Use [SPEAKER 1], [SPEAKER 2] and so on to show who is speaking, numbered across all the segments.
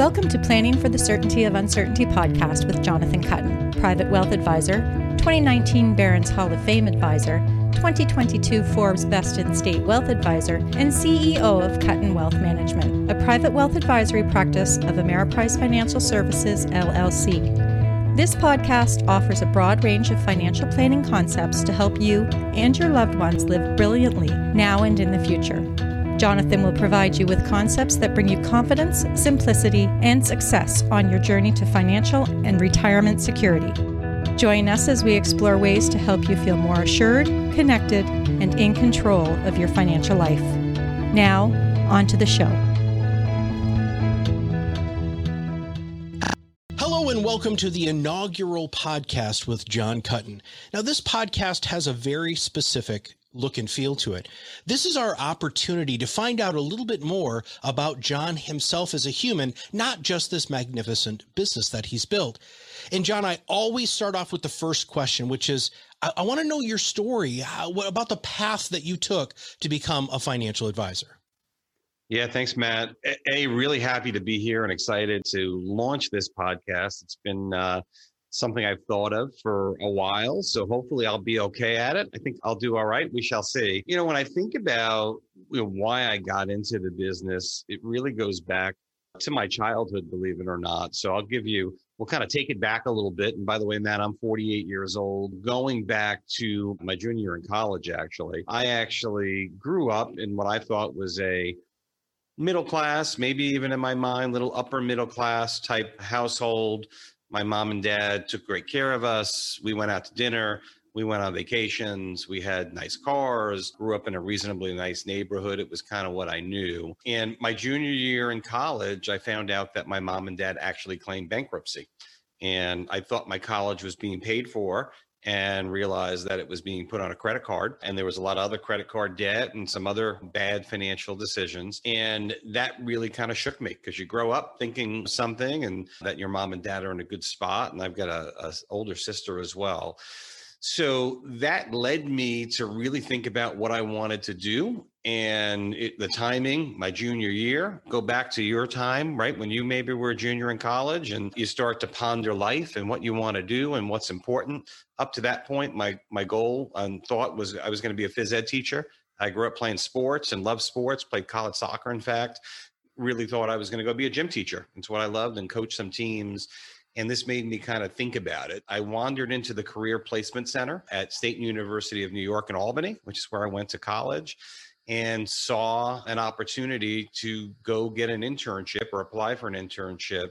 [SPEAKER 1] Welcome to Planning for the Certainty of Uncertainty podcast with Jonathan Kuttin, Private Wealth Advisor, 2019 Barron's Hall of Fame Advisor, 2022 Forbes Best in State Wealth Advisor, and CEO of Kuttin Wealth Management, a private wealth advisory practice of Ameriprise Financial Services, LLC. This podcast offers a broad range of financial planning concepts to help you and your loved ones live brilliantly now and in the future. Jonathan will provide you with concepts that bring you confidence, simplicity, and success on your journey to financial and retirement security. Join us as we explore ways to help you feel more assured, connected, and in control of your financial life. Now, on to the show.
[SPEAKER 2] Hello and welcome to the inaugural podcast with John Kuttin. Now, this podcast has a very specific look and feel to it. This is our opportunity to find out a little bit more about John himself as a human, not just this magnificent business that he's built. And John, I always start off with the first question, which is I, I want to know your story. How, what about the path that you took to become a financial advisor?
[SPEAKER 3] Yeah, thanks, Matt. A, really happy to be here and excited to launch this podcast. It's been uh, something I've thought of for a while. So hopefully I'll be okay at it. I think I'll do all right. We shall see. You know, when I think about you know, why I got into the business, it really goes back to my childhood, believe it or not. So I'll give you, we'll kind of take it back a little bit. And by the way, Matt, I'm 48 years old. Going back to my junior year in college, actually, I actually grew up in what I thought was a middle class, maybe even in my mind, little upper middle class type household my mom and dad took great care of us. We went out to dinner. We went on vacations. We had nice cars, grew up in a reasonably nice neighborhood. It was kind of what I knew. And my junior year in college, I found out that my mom and dad actually claimed bankruptcy. And I thought my college was being paid for and realized that it was being put on a credit card and there was a lot of other credit card debt and some other bad financial decisions. And that really kind of shook me because you grow up thinking something and that your mom and dad are in a good spot and i've got a, a older sister as well so that led me to really think about what I wanted to do and it, the timing, my junior year, go back to your time, right? When you maybe were a junior in college and you start to ponder life and what you want to do and what's important. Up to that point, my, my goal and thought was I was going to be a phys ed teacher. I grew up playing sports and loved sports, played college soccer, in fact. Really thought I was going to go be a gym teacher. It's what I loved and coach some teams and this made me kind of think about it. I wandered into the Career Placement Center at State University of New York in Albany, which is where I went to college, and saw an opportunity to go get an internship or apply for an internship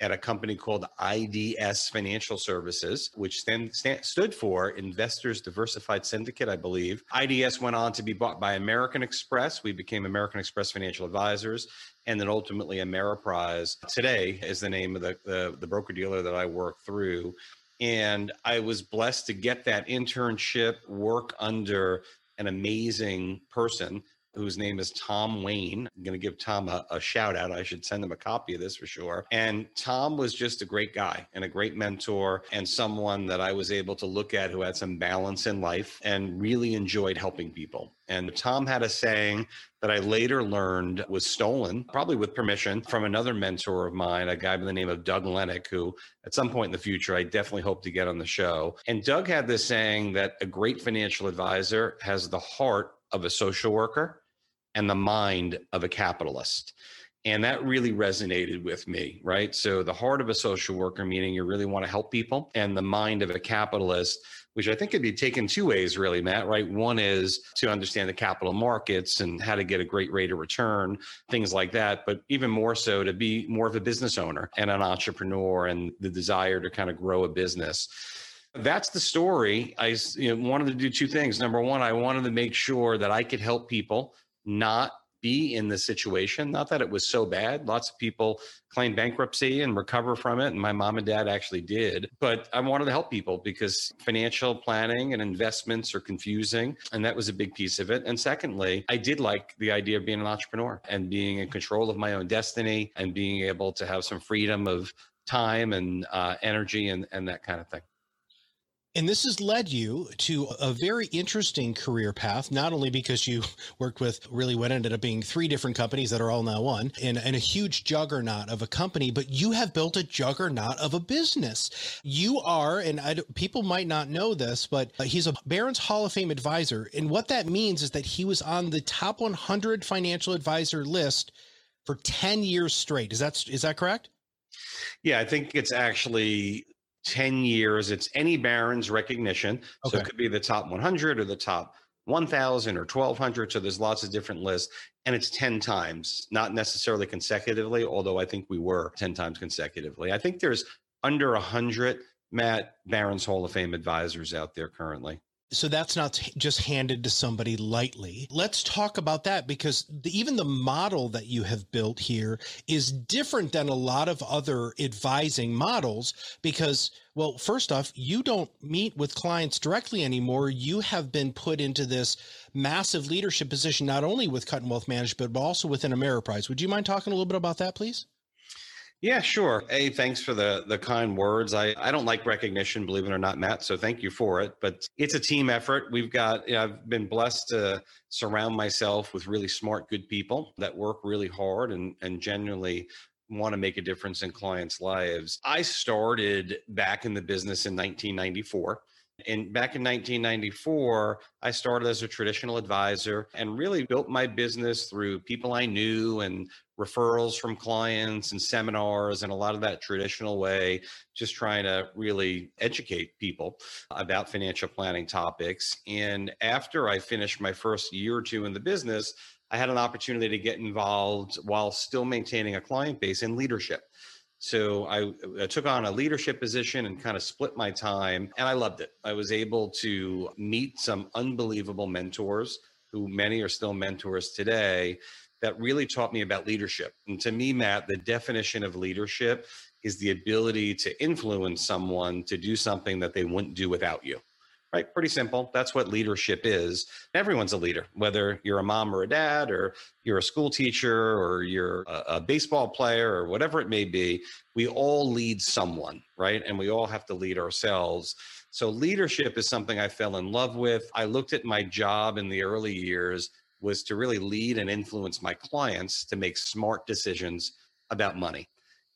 [SPEAKER 3] at a company called IDS Financial Services, which then st- stood for Investors Diversified Syndicate, I believe. IDS went on to be bought by American Express. We became American Express Financial Advisors, and then ultimately Ameriprise. Today is the name of the, the, the broker dealer that I work through. And I was blessed to get that internship, work under an amazing person whose name is Tom Wayne. I'm going to give Tom a, a, shout out. I should send him a copy of this for sure. And Tom was just a great guy and a great mentor and someone that I was able to look at who had some balance in life and really enjoyed helping people. And Tom had a saying that I later learned was stolen, probably with permission, from another mentor of mine, a guy by the name of Doug Lennick, who at some point in the future I definitely hope to get on the show. And Doug had this saying that a great financial advisor has the heart of a social worker and the mind of a capitalist. And that really resonated with me, right? So, the heart of a social worker, meaning you really want to help people, and the mind of a capitalist, which I think could be taken two ways, really, Matt, right? One is to understand the capital markets and how to get a great rate of return, things like that. But even more so, to be more of a business owner and an entrepreneur and the desire to kind of grow a business that's the story. I you know, wanted to do two things. Number one, I wanted to make sure that I could help people not be in this situation. Not that it was so bad. Lots of people claim bankruptcy and recover from it. And my mom and dad actually did. But I wanted to help people because financial planning and investments are confusing. And that was a big piece of it. And secondly, I did like the idea of being an entrepreneur and being in control of my own destiny and being able to have some freedom of time and uh, energy and, and that kind of thing.
[SPEAKER 2] And this has led you to a very interesting career path, not only because you worked with really what ended up being three different companies that are all now one and, and a huge juggernaut of a company, but you have built a juggernaut of a business. You are, and I, people might not know this, but uh, he's a Barron's Hall of Fame advisor. And what that means is that he was on the top 100 financial advisor list for 10 years straight. Is that, is that correct?
[SPEAKER 3] Yeah, I think it's actually 10 years. It's any Barron's recognition. Okay. So it could be the top 100 or the top 1000 or 1200. So there's lots of different lists. And it's 10 times, not necessarily consecutively, although I think we were 10 times consecutively. I think there's under 100 Matt Barron's Hall of Fame advisors out there currently.
[SPEAKER 2] So that's not just handed to somebody lightly. Let's talk about that because the, even the model that you have built here is different than a lot of other advising models because, well, first off, you don't meet with clients directly anymore. You have been put into this massive leadership position, not only with Kuttin Wealth Management, but also within Ameriprise. Would you mind talking a little bit about that, please?
[SPEAKER 3] Yeah, sure. Hey, thanks for the the kind words. I, I don't like recognition, believe it or not, Matt. So thank you for it. But it's a team effort. We've got, you know, I've been blessed to surround myself with really smart, good people that work really hard and and genuinely want to make a difference in clients' lives. I started back in the business in 1994. And back in 1994, I started as a traditional advisor and really built my business through people I knew and referrals from clients and seminars and a lot of that traditional way, just trying to really educate people about financial planning topics. And after I finished my first year or two in the business, I had an opportunity to get involved while still maintaining a client base in leadership. So I, I, took on a leadership position and kind of split my time, and I loved it. I was able to meet some unbelievable mentors who many are still mentors today that really taught me about leadership. And to me, Matt, the definition of leadership is the ability to influence someone to do something that they wouldn't do without you. Right? Pretty simple. That's what leadership is. Everyone's a leader, whether you're a mom or a dad, or you're a school teacher, or you're a, a baseball player, or whatever it may be. We all lead someone, right? And we all have to lead ourselves. So, leadership is something I fell in love with. I looked at my job in the early years was to really lead and influence my clients to make smart decisions about money.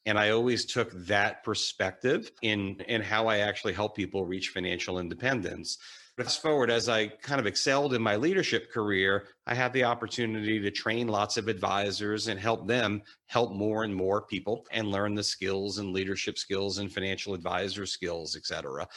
[SPEAKER 3] And I always took that perspective in, in how I actually help people reach financial independence. Fast forward, as I kind of excelled in my leadership career, I had the opportunity to train lots of advisors and help them help more and more people and learn the skills and leadership skills and financial advisor skills, et cetera.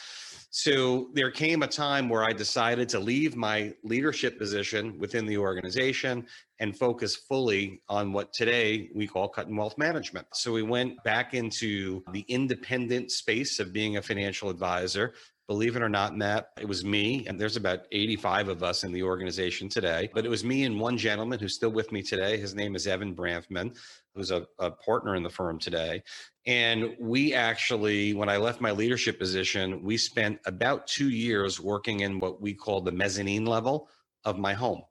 [SPEAKER 3] So there came a time where I decided to leave my leadership position within the organization and focus fully on what today we call Kuttin Wealth Management. So we went back into the independent space of being a financial advisor Believe it or not, Matt, it was me, and there's about 85 of us in the organization today, but it was me and one gentleman who's still with me today. His name is Evan Branfman, who's a, a partner in the firm today. And we actually, when I left my leadership position, we spent about two years working in what we call the mezzanine level of my home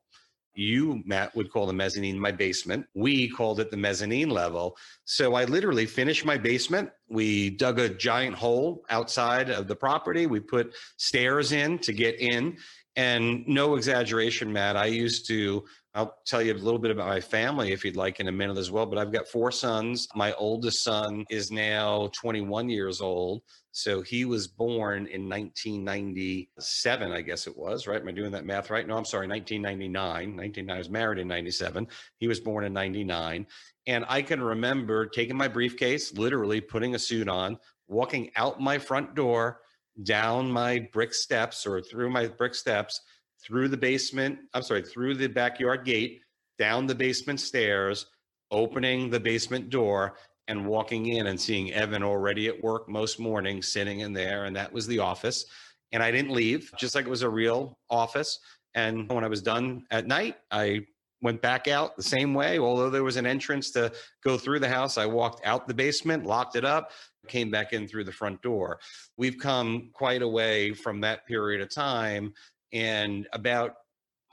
[SPEAKER 3] you matt would call the mezzanine my basement. We called it the mezzanine level. So i literally finished my basement. We dug a giant hole outside of the property. We put stairs in to get in. And no exaggeration matt i used to I'll tell you a little bit about my family if you'd like in a minute as well. But I've got four sons. My oldest son is now 21 years old. So he was born in 1997, I guess it was, right? Am I doing that math right? No, I'm sorry, 1999. 19, I was married in 97. He was born in 99. And I can remember taking my briefcase, literally putting a suit on, walking out my front door, down my brick steps or through my brick steps through the basement, I'm sorry, through the backyard gate, down the basement stairs, opening the basement door and walking in and seeing Evan already at work most mornings sitting in there. And that was the office. And I didn't leave, just like it was a real office. And when I was done at night, I went back out the same way. Although there was an entrance to go through the house, I walked out the basement, locked it up, came back in through the front door. We've come quite a way from that period of time and about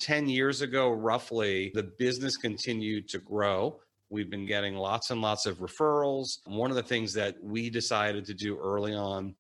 [SPEAKER 3] 10 years ago, roughly, the business continued to grow. We've been getting lots and lots of referrals. One of the things that we decided to do early on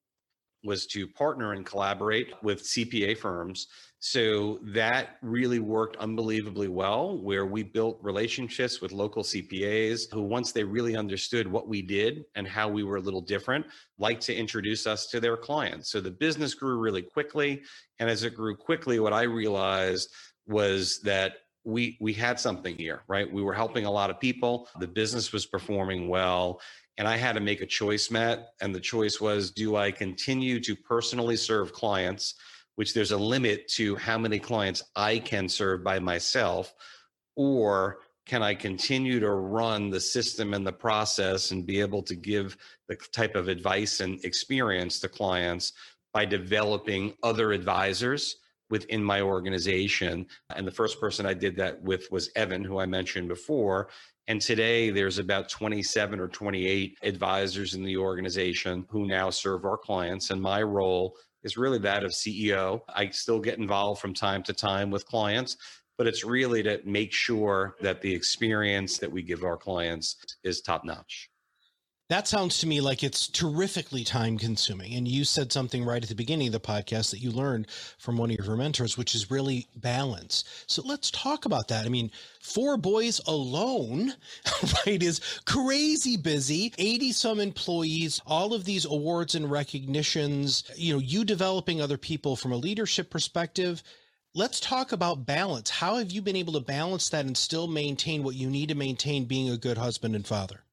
[SPEAKER 3] was to partner and collaborate with CPA firms so that really worked unbelievably well, where we built relationships with local CPAs who, once they really understood what we did and how we were a little different, liked to introduce us to their clients. So the business grew really quickly. And as it grew quickly, what I realized was that we we had something here right we were helping a lot of people the business was performing well and i had to make a choice matt and the choice was do i continue to personally serve clients which there's a limit to how many clients I can serve by myself, or can I continue to run the system and the process and be able to give the type of advice and experience to clients by developing other advisors within my organization? And the first person I did that with was Evan, who I mentioned before. And today there's about 27 or 28 advisors in the organization who now serve our clients. And my role is really that of CEO. I still get involved from time to time with clients, but it's really to make sure that the experience that we give our clients is top notch.
[SPEAKER 2] That sounds to me like it's terrifically time consuming. And you said something right at the beginning of the podcast that you learned from one of your mentors, which is really balance. So let's talk about that. I mean, four boys alone, right, is crazy busy, 80 some employees, all of these awards and recognitions, you know, you developing other people from a leadership perspective. Let's talk about balance. How have you been able to balance that and still maintain what you need to maintain being a good husband and father?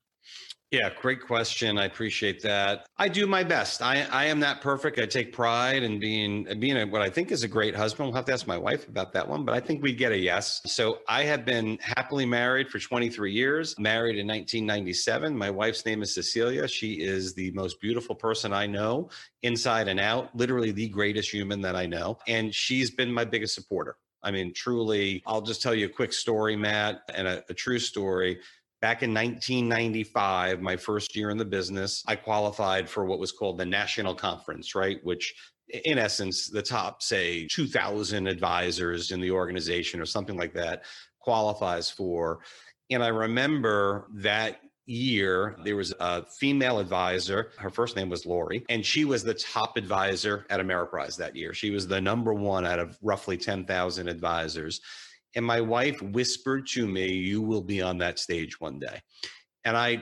[SPEAKER 3] Yeah, great question. I appreciate that. I do my best. I, I am not perfect. I take pride in being being a, what I think is a great husband. We'll have to ask my wife about that one, but I think we get a yes. So I have been happily married for 23 years, married in 1997. My wife's name is Cecilia. She is the most beautiful person I know, inside and out, literally the greatest human that I know. And she's been my biggest supporter. I mean, truly, I'll just tell you a quick story, Matt, and a, a true story. Back in 1995, my first year in the business, I qualified for what was called the national conference, right? Which in essence, the top, say, 2,000 advisors in the organization or something like that qualifies for. And I remember that year, there was a female advisor. Her first name was Lori, and she was the top advisor at Ameriprise that year. She was the number one out of roughly 10,000 advisors. And my wife whispered to me, You will be on that stage one day. And I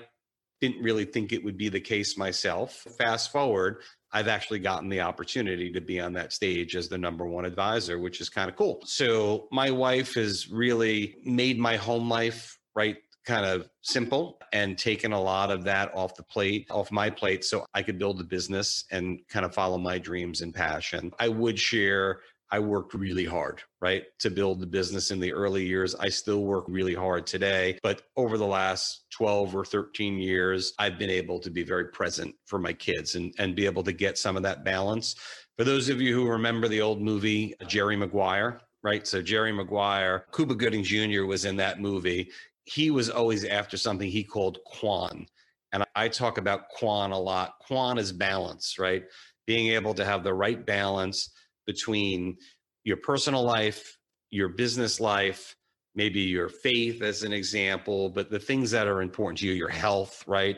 [SPEAKER 3] didn't really think it would be the case myself. Fast forward, I've actually gotten the opportunity to be on that stage as the number one advisor, which is kind of cool. So my wife has really made my home life right kind of simple and taken a lot of that off the plate, off my plate, so I could build a business and kind of follow my dreams and passion. I would share I worked really hard, right, to build the business in the early years. I still work really hard today, but over the last 12 or 13 years, I've been able to be very present for my kids and, and be able to get some of that balance. For those of you who remember the old movie, Jerry Maguire, right? So Jerry Maguire, Cuba Gooding Jr. was in that movie. He was always after something he called Quan. And I talk about Quan a lot. Quan is balance, right? Being able to have the right balance between your personal life, your business life, maybe your faith as an example, but the things that are important to you, your health, right?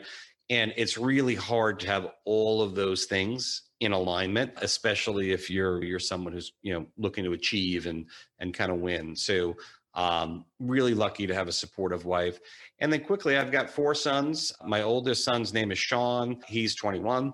[SPEAKER 3] And it's really hard to have all of those things in alignment, especially if you're you're someone who's you know looking to achieve and and kind of win. So um, really lucky to have a supportive wife. And then quickly, I've got four sons. My oldest son's name is Sean. He's 21.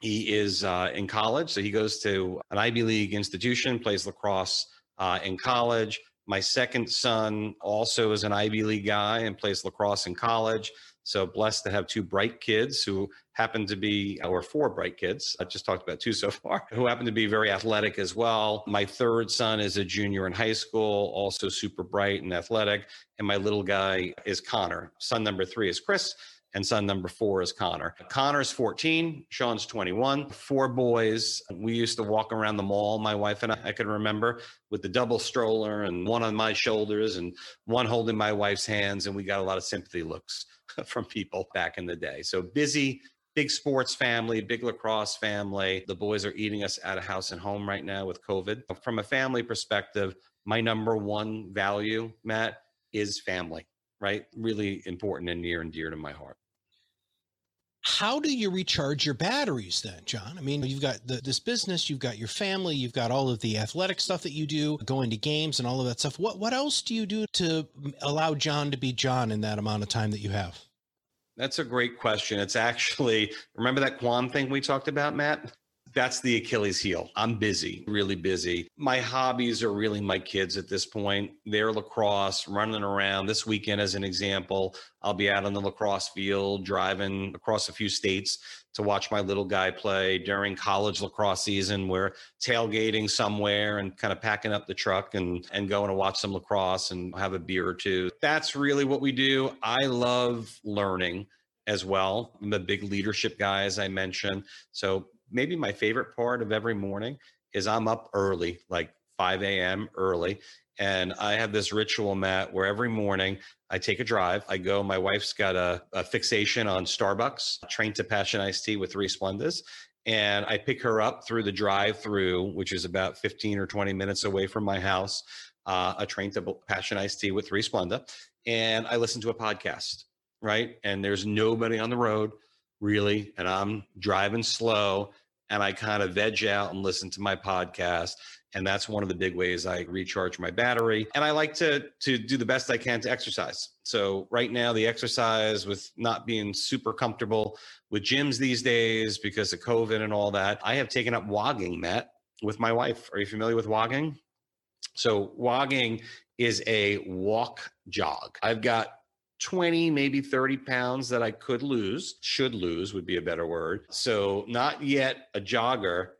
[SPEAKER 3] He is uh, in college, so he goes to an Ivy League institution, plays lacrosse uh, in college. My second son also is an Ivy League guy and plays lacrosse in college. So blessed to have two bright kids who happen to be, or four bright kids. I just talked about two so far, who happen to be very athletic as well. My third son is a junior in high school, also super bright and athletic. And my little guy is Connor. Son number three is Chris and son number four is Connor. Connor's 14, Sean's 21, four boys. We used to walk around the mall, my wife and I, I can remember, with the double stroller and one on my shoulders and one holding my wife's hands. And we got a lot of sympathy looks from people back in the day. So busy, big sports family, big lacrosse family. The boys are eating us out of house and home right now with COVID. From a family perspective, my number one value, Matt, is family, right? Really important and near and dear to my heart
[SPEAKER 2] how do you recharge your batteries then, John? I mean, you've got the, this business, you've got your family, you've got all of the athletic stuff that you do, going to games and all of that stuff. What what else do you do to allow John to be John in that amount of time that you have?
[SPEAKER 3] That's a great question. It's actually remember that Quan thing we talked about, Matt? That's the Achilles heel. I'm busy, really busy. My hobbies are really my kids at this point. They're lacrosse, running around. This weekend, as an example, I'll be out on the lacrosse field, driving across a few states to watch my little guy play during college lacrosse season. We're tailgating somewhere and kind of packing up the truck and, and going to watch some lacrosse and have a beer or two. That's really what we do. I love learning as well. I'm a big leadership guy, as I mentioned. So maybe my favorite part of every morning is I'm up early, like 5 a.m. early. And I have this ritual, Matt, where every morning I take a drive. I go, my wife's got a, a fixation on Starbucks, Trenta passion iced tea with three Splendas. And I pick her up through the drive through, which is about 15 or 20 minutes away from my house, uh, a Trenta passion iced tea with three Splenda. And I listen to a podcast, right? And there's nobody on the road really. And I'm driving slow and I kind of veg out and listen to my podcast. And that's one of the big ways I recharge my battery. And I like to to do the best I can to exercise. So right now, the exercise with not being super comfortable with gyms these days because of COVID and all that, I have taken up wogging, Matt, with my wife. Are you familiar with wogging? So wogging is a walk jog. I've got 20, maybe 30 pounds that I could lose, should lose would be a better word. So, not yet a jogger,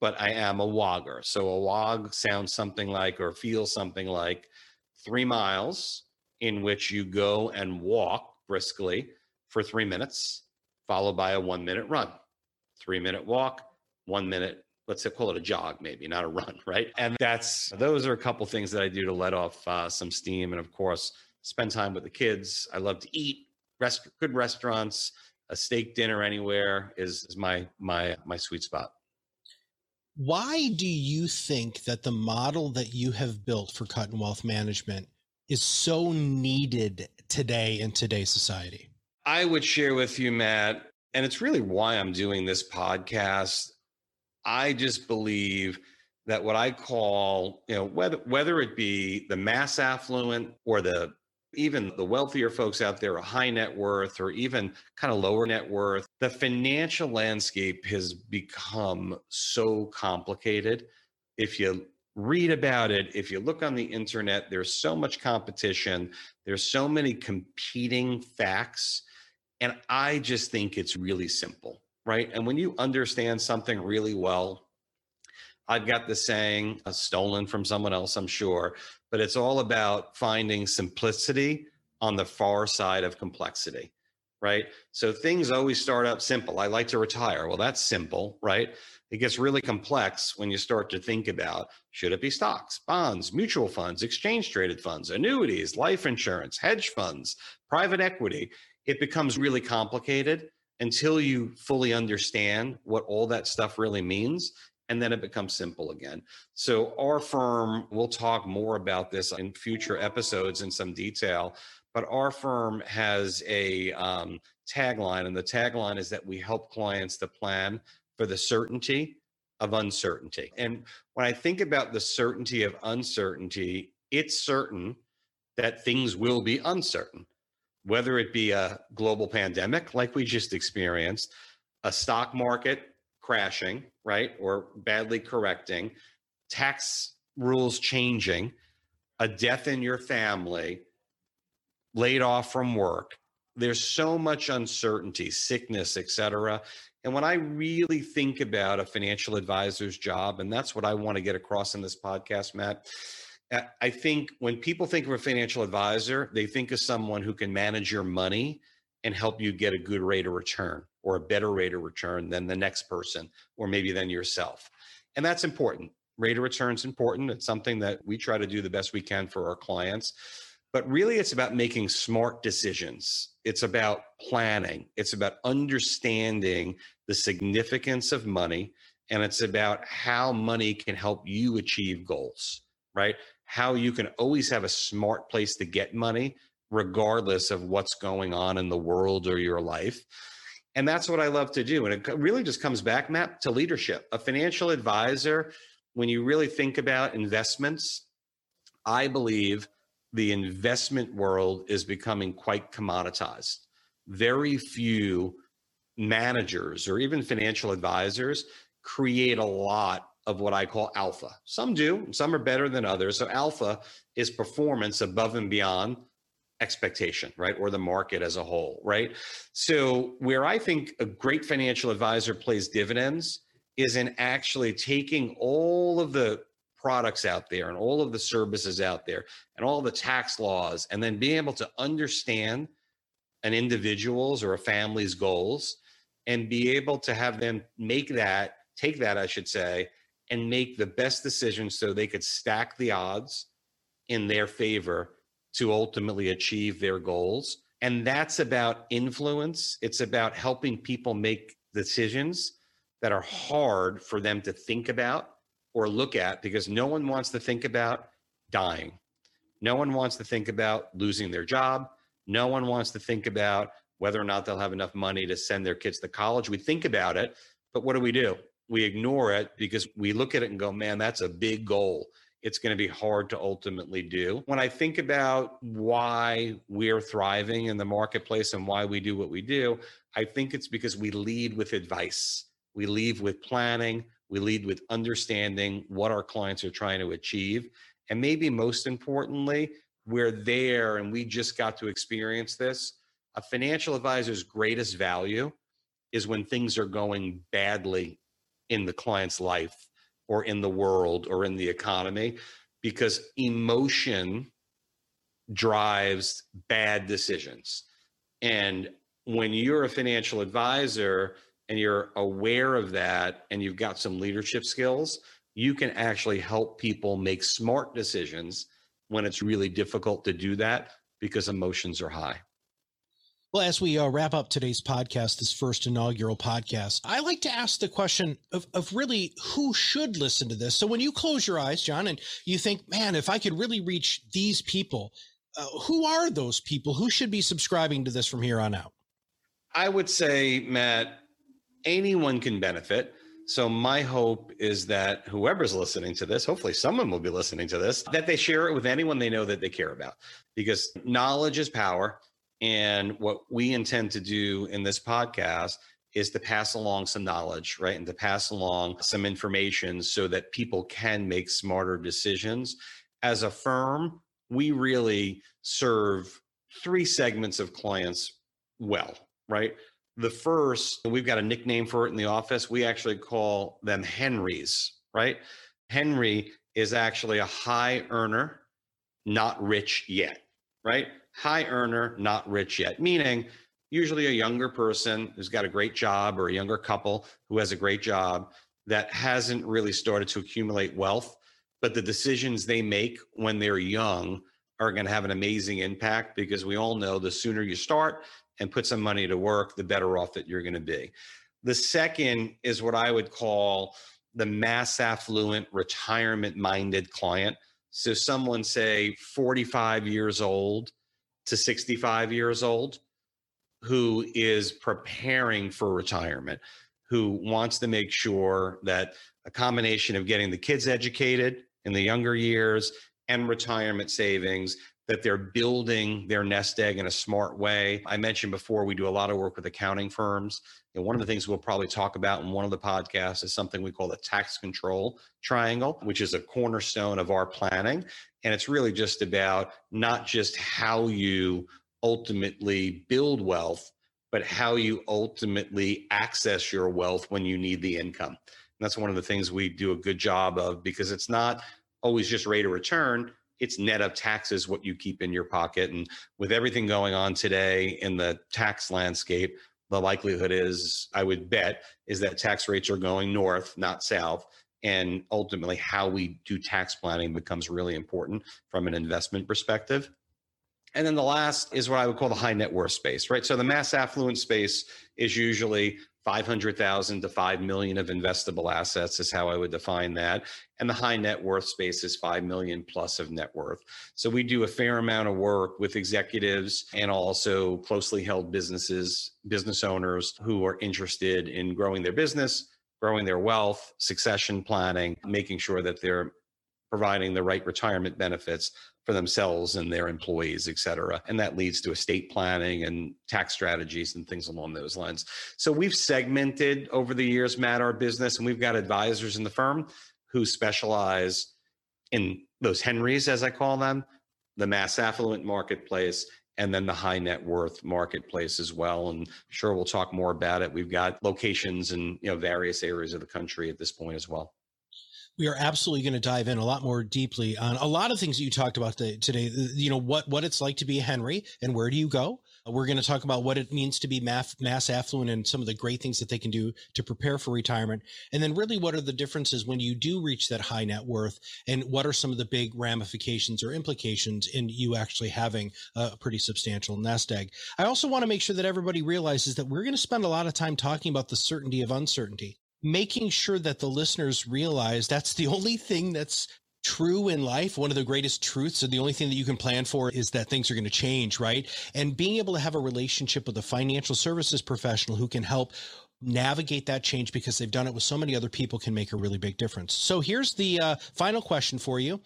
[SPEAKER 3] but I am a wogger. So, a wog sounds something like or feels something like three miles in which you go and walk briskly for three minutes, followed by a one minute run. Three minute walk, one minute let's call it a jog, maybe not a run, right? And that's those are a couple things that I do to let off uh, some steam, and of course, spend time with the kids. I love to eat. Rest, good restaurants, a steak dinner anywhere is, is my my my sweet spot.
[SPEAKER 2] Why do you think that the model that you have built for Kuttin Wealth Management is so needed today in today's society?
[SPEAKER 3] I would share with you, Matt, and it's really why I'm doing this podcast. I just believe that what I call, you know, whether whether it be the mass affluent or the even the wealthier folks out there, a high net worth or even kind of lower net worth, the financial landscape has become so complicated. If you read about it, if you look on the internet, there's so much competition, there's so many competing facts. And I just think it's really simple, right? And when you understand something really well, I've got the saying, uh, stolen from someone else, I'm sure, but it's all about finding simplicity on the far side of complexity, right? So things always start out simple. I like to retire. Well, that's simple, right? It gets really complex when you start to think about should it be stocks, bonds, mutual funds, exchange traded funds, annuities, life insurance, hedge funds, private equity. It becomes really complicated until you fully understand what all that stuff really means and then it becomes simple again. So, our firm, we'll talk more about this in future episodes in some detail, but our firm has a um, tagline, and the tagline is that we help clients to plan for the certainty of uncertainty. And when I think about the certainty of uncertainty, it's certain that things will be uncertain, whether it be a global pandemic like we just experienced, a stock market crashing, right? Or badly correcting, tax rules changing, a death in your family, laid off from work. There's so much uncertainty, sickness, etc. And when I really think about a financial advisor's job, and that's what I want to get across in this podcast, Matt, I think when people think of a financial advisor, they think of someone who can manage your money and help you get a good rate of return or a better rate of return than the next person or maybe than yourself. And that's important. Rate of return is important. It's something that we try to do the best we can for our clients. But really, it's about making smart decisions. It's about planning. It's about understanding the significance of money. And it's about how money can help you achieve goals, right? How you can always have a smart place to get money, regardless of what's going on in the world or your life And that's what I love to do. And it really just comes back, Matt, to leadership. A financial advisor, when you really think about investments, I believe the investment world is becoming quite commoditized. Very few managers or even financial advisors create a lot of what I call alpha. Some do, some are better than others. So, alpha is performance above and beyond expectation, right? Or the market as a whole, right? So, where I think a great financial advisor plays dividends is in actually taking all of the products out there and all of the services out there and all the tax laws and then being able to understand an individual's or a family's goals and be able to have them make that take that i should say and make the best decision so they could stack the odds in their favor to ultimately achieve their goals and that's about influence it's about helping people make decisions that are hard for them to think about or look at because no one wants to think about dying. No one wants to think about losing their job. No one wants to think about whether or not they'll have enough money to send their kids to college. We think about it, but what do we do? We ignore it because we look at it and go, man, that's a big goal. It's going to be hard to ultimately do. When I think about why we're thriving in the marketplace and why we do what we do, I think it's because we lead with advice. We lead with planning. We lead with understanding what our clients are trying to achieve. And maybe most importantly, we're there and we just got to experience this. A financial advisor's greatest value is when things are going badly in the client's life or in the world or in the economy, because emotion drives bad decisions. And when you're a financial advisor, and you're aware of that and you've got some leadership skills, you can actually help people make smart decisions when it's really difficult to do that because emotions are high.
[SPEAKER 2] Well, as we uh, wrap up today's podcast, this first inaugural podcast, I like to ask the question of, of really who should listen to this. So when you close your eyes, John, and you think, man, if I could really reach these people, uh, who are those people? Who should be subscribing to this from here on out?
[SPEAKER 3] I would say, Matt, anyone can benefit. So my hope is that whoever's listening to this, hopefully someone will be listening to this, that they share it with anyone they know that they care about because knowledge is power. And what we intend to do in this podcast is to pass along some knowledge, right? And to pass along some information so that people can make smarter decisions. As a firm, we really serve three segments of clients well, right? The first, we've got a nickname for it in the office. We actually call them Henrys, right? Henry is actually a high earner, not rich yet, right? High earner, not rich yet, meaning usually a younger person who's got a great job or a younger couple who has a great job that hasn't really started to accumulate wealth, but the decisions they make when they're young are going to have an amazing impact because we all know the sooner you start and put some money to work, the better off that you're going to be. The second is what I would call the mass affluent retirement minded client. So, someone say 45 years old to 65 years old who is preparing for retirement, who wants to make sure that a combination of getting the kids educated in the younger years and retirement savings that they're building their nest egg in a smart way. I mentioned before we do a lot of work with accounting firms. And one of the things we'll probably talk about in one of the podcasts is something we call the tax control triangle, which is a cornerstone of our planning. And it's really just about not just how you ultimately build wealth, but how you ultimately access your wealth when you need the income. And that's one of the things we do a good job of because it's not always just rate of return it's net of taxes what you keep in your pocket and with everything going on today in the tax landscape the likelihood is i would bet is that tax rates are going north not south and ultimately how we do tax planning becomes really important from an investment perspective. And then the last is what i would call the high net worth space right? So the mass affluent space is usually 500,000 to 5 million of investable assets is how I would define that. And the high net worth space is 5 million plus of net worth. So we do a fair amount of work with executives and also closely held businesses, business owners who are interested in growing their business, growing their wealth, succession planning, making sure that they're providing the right retirement benefits for themselves and their employees, et cetera. And that leads to estate planning and tax strategies and things along those lines. So we've segmented over the years, Matt, our business, and we've got advisors in the firm who specialize in those Henrys, as I call them, the mass affluent marketplace, and then the high net worth marketplace as well. And sure, we'll talk more about it. We've got locations in you know various areas of the country at this point as well
[SPEAKER 2] we are absolutely going to dive in a lot more deeply on a lot of things that you talked about today. Uh, you know what what it's like to be a Henry and where do you go. Uh, we're going to talk about what it means to be mass, mass affluent and some of the great things that they can do to prepare for retirement, and then really what are the differences when you do reach that high net worth, and what are some of the big ramifications or implications in you actually having a pretty substantial nest egg. I also want to make sure that everybody realizes that we're going to spend a lot of time talking about the certainty of uncertainty making sure that the listeners realize that's the only thing that's true in life. One of the greatest truths, and the only thing that you can plan for is that things are going to change, right? And being able to have a relationship with a financial services professional who can help navigate that change because they've done it with so many other people can make a really big difference. So here's the uh, final question for you.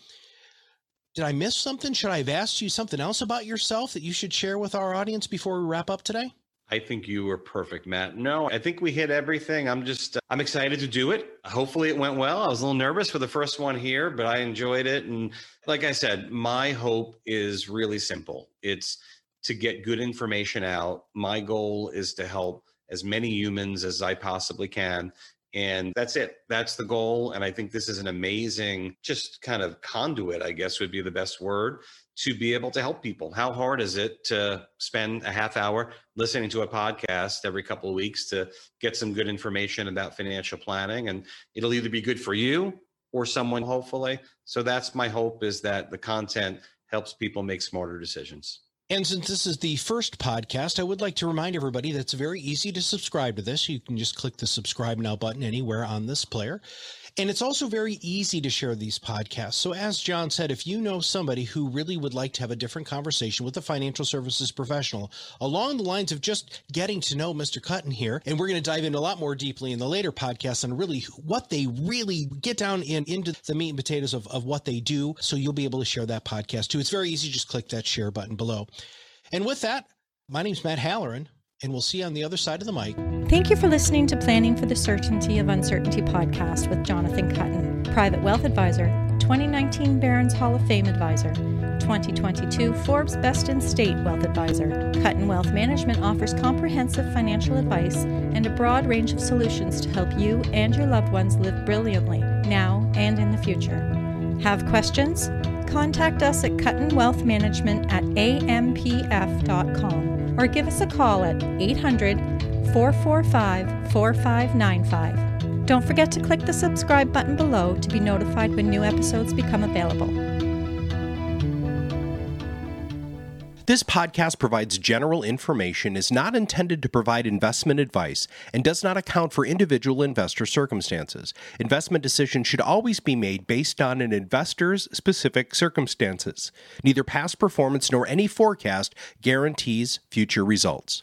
[SPEAKER 2] Did I miss something? Should I have asked you something else about yourself that you should share with our audience before we wrap up today?
[SPEAKER 3] I think you were perfect, Matt. No, I think we hit everything. I'm just, uh, I'm excited to do it. Hopefully it went well. I was a little nervous for the first one here, but I enjoyed it. And like I said, my hope is really simple it's to get good information out. My goal is to help as many humans as I possibly can. And that's it. That's the goal. And I think this is an amazing, just kind of conduit, I guess would be the best word to be able to help people. How hard is it to spend a half hour listening to a podcast every couple of weeks to get some good information about financial planning? And it'll either be good for you or someone, hopefully. So that's my hope is that the content helps people make smarter decisions.
[SPEAKER 2] And since this is the first podcast, I would like to remind everybody that it's very easy to subscribe to this. You can just click the subscribe now button anywhere on this player. And it's also very easy to share these podcasts. So, as John said, if you know somebody who really would like to have a different conversation with a financial services professional along the lines of just getting to know Mr. Kuttin here, and we're going to dive in a lot more deeply in the later podcasts on really what they really get down in into the meat and potatoes of, of what they do. So, you'll be able to share that podcast too. It's very easy. Just click that share button below. And with that, my name is Matt Halloran and we'll see you on the other side of the mic.
[SPEAKER 1] Thank you for listening to Planning for the Certainty of Uncertainty podcast with Jonathan Kuttin, Private Wealth Advisor, 2019 Barron's Hall of Fame Advisor, 2022 Forbes Best in State Wealth Advisor. Kuttin Wealth Management offers comprehensive financial advice and a broad range of solutions to help you and your loved ones live brilliantly now and in the future. Have questions? Contact us at Kuttin Wealth Management at ampf.com or give us a call at 800 445 4595. Don't forget to click the subscribe button below to be notified when new episodes become available.
[SPEAKER 2] This podcast provides general information, is not intended to provide investment advice, and does not account for individual investor circumstances. Investment decisions should always be made based on an investor's specific circumstances. Neither past performance nor any forecast guarantees future results.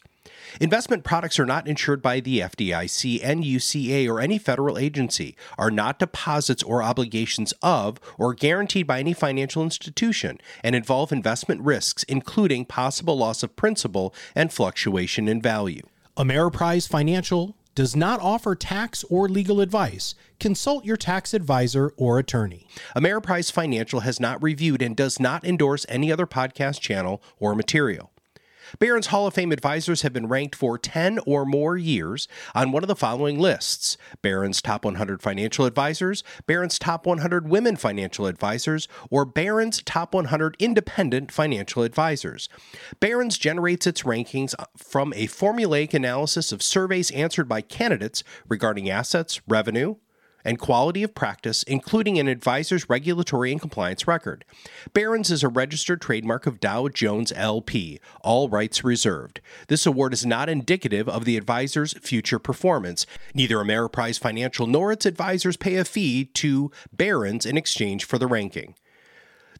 [SPEAKER 2] Investment products are not insured by the FDIC, NCUA, or any federal agency, are not deposits or obligations of, or guaranteed by any financial institution, and involve investment risks, including possible loss of principal and fluctuation in value. Ameriprise Financial does not offer tax or legal advice. Consult your tax advisor or attorney. Ameriprise Financial has not reviewed and does not endorse any other podcast channel or material. Barron's Hall of Fame advisors have been ranked for 10 or more years on one of the following lists Barron's Top 100 Financial Advisors, Barron's Top 100 Women Financial Advisors, or Barron's Top 100 Independent Financial Advisors. Barron's generates its rankings uh, from a formulaic analysis of surveys answered by candidates regarding assets, revenue,
[SPEAKER 4] and quality of practice, including an advisor's regulatory and compliance record. Barron's is a registered trademark of Dow Jones LP, all rights reserved. This award is not indicative of the advisor's future performance. Neither Ameriprise Financial nor its advisors pay a fee to Barron's in exchange for the ranking.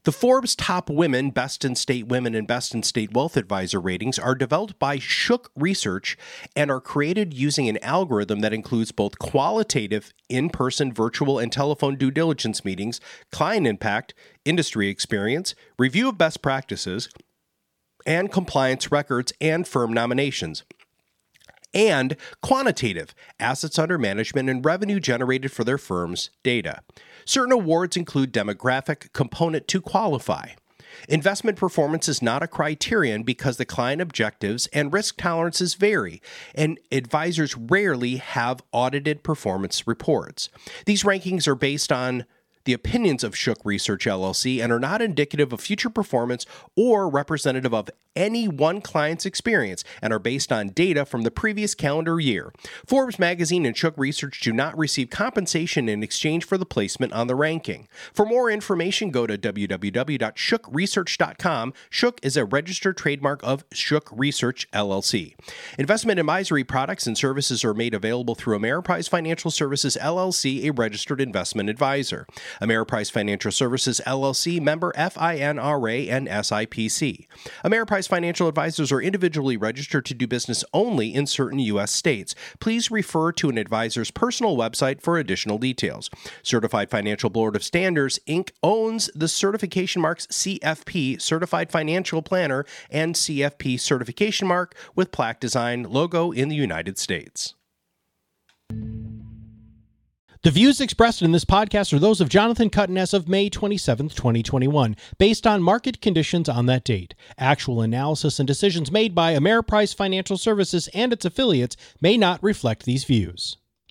[SPEAKER 4] The Forbes Top Women, Best in State Women, and Best in State Wealth Advisor ratings are developed by Shook Research and are created using an algorithm that includes both qualitative, in person, virtual, and telephone due diligence meetings, client impact, industry experience, review of best practices, and compliance records and firm nominations and quantitative assets under management and revenue generated for their firm's data. Certain awards include demographic component to qualify. Investment performance is not a criterion because the client objectives and risk tolerances vary, and advisors rarely have audited performance reports. These rankings are based on the opinions of Shook Research LLC and are not indicative of future performance or representative of any one client's experience and are based on data from the previous calendar year. Forbes magazine and Shook Research do not receive compensation in exchange for the placement on the ranking. For more information, go to www.shookresearch.com. Shook is a registered trademark of Shook Research LLC. Investment advisory products and services are made available through Ameriprise Financial Services LLC, a registered investment advisor. Ameriprise Financial Services LLC, member FINRA and SIPC. Ameriprise financial advisors are individually registered to do business only in certain U.S. states. Please refer to an advisor's personal website for additional details. Certified Financial Board of Standards, Inc. owns the certification marks CFP, Certified Financial Planner, and CFP certification mark with plaque design logo in the United States.
[SPEAKER 2] The views expressed in this podcast are those of Jonathan Kuttin as of May 27, 2021, based on market conditions on that date. Actual analysis and decisions made by Ameriprise Financial Services and its affiliates may not reflect these views.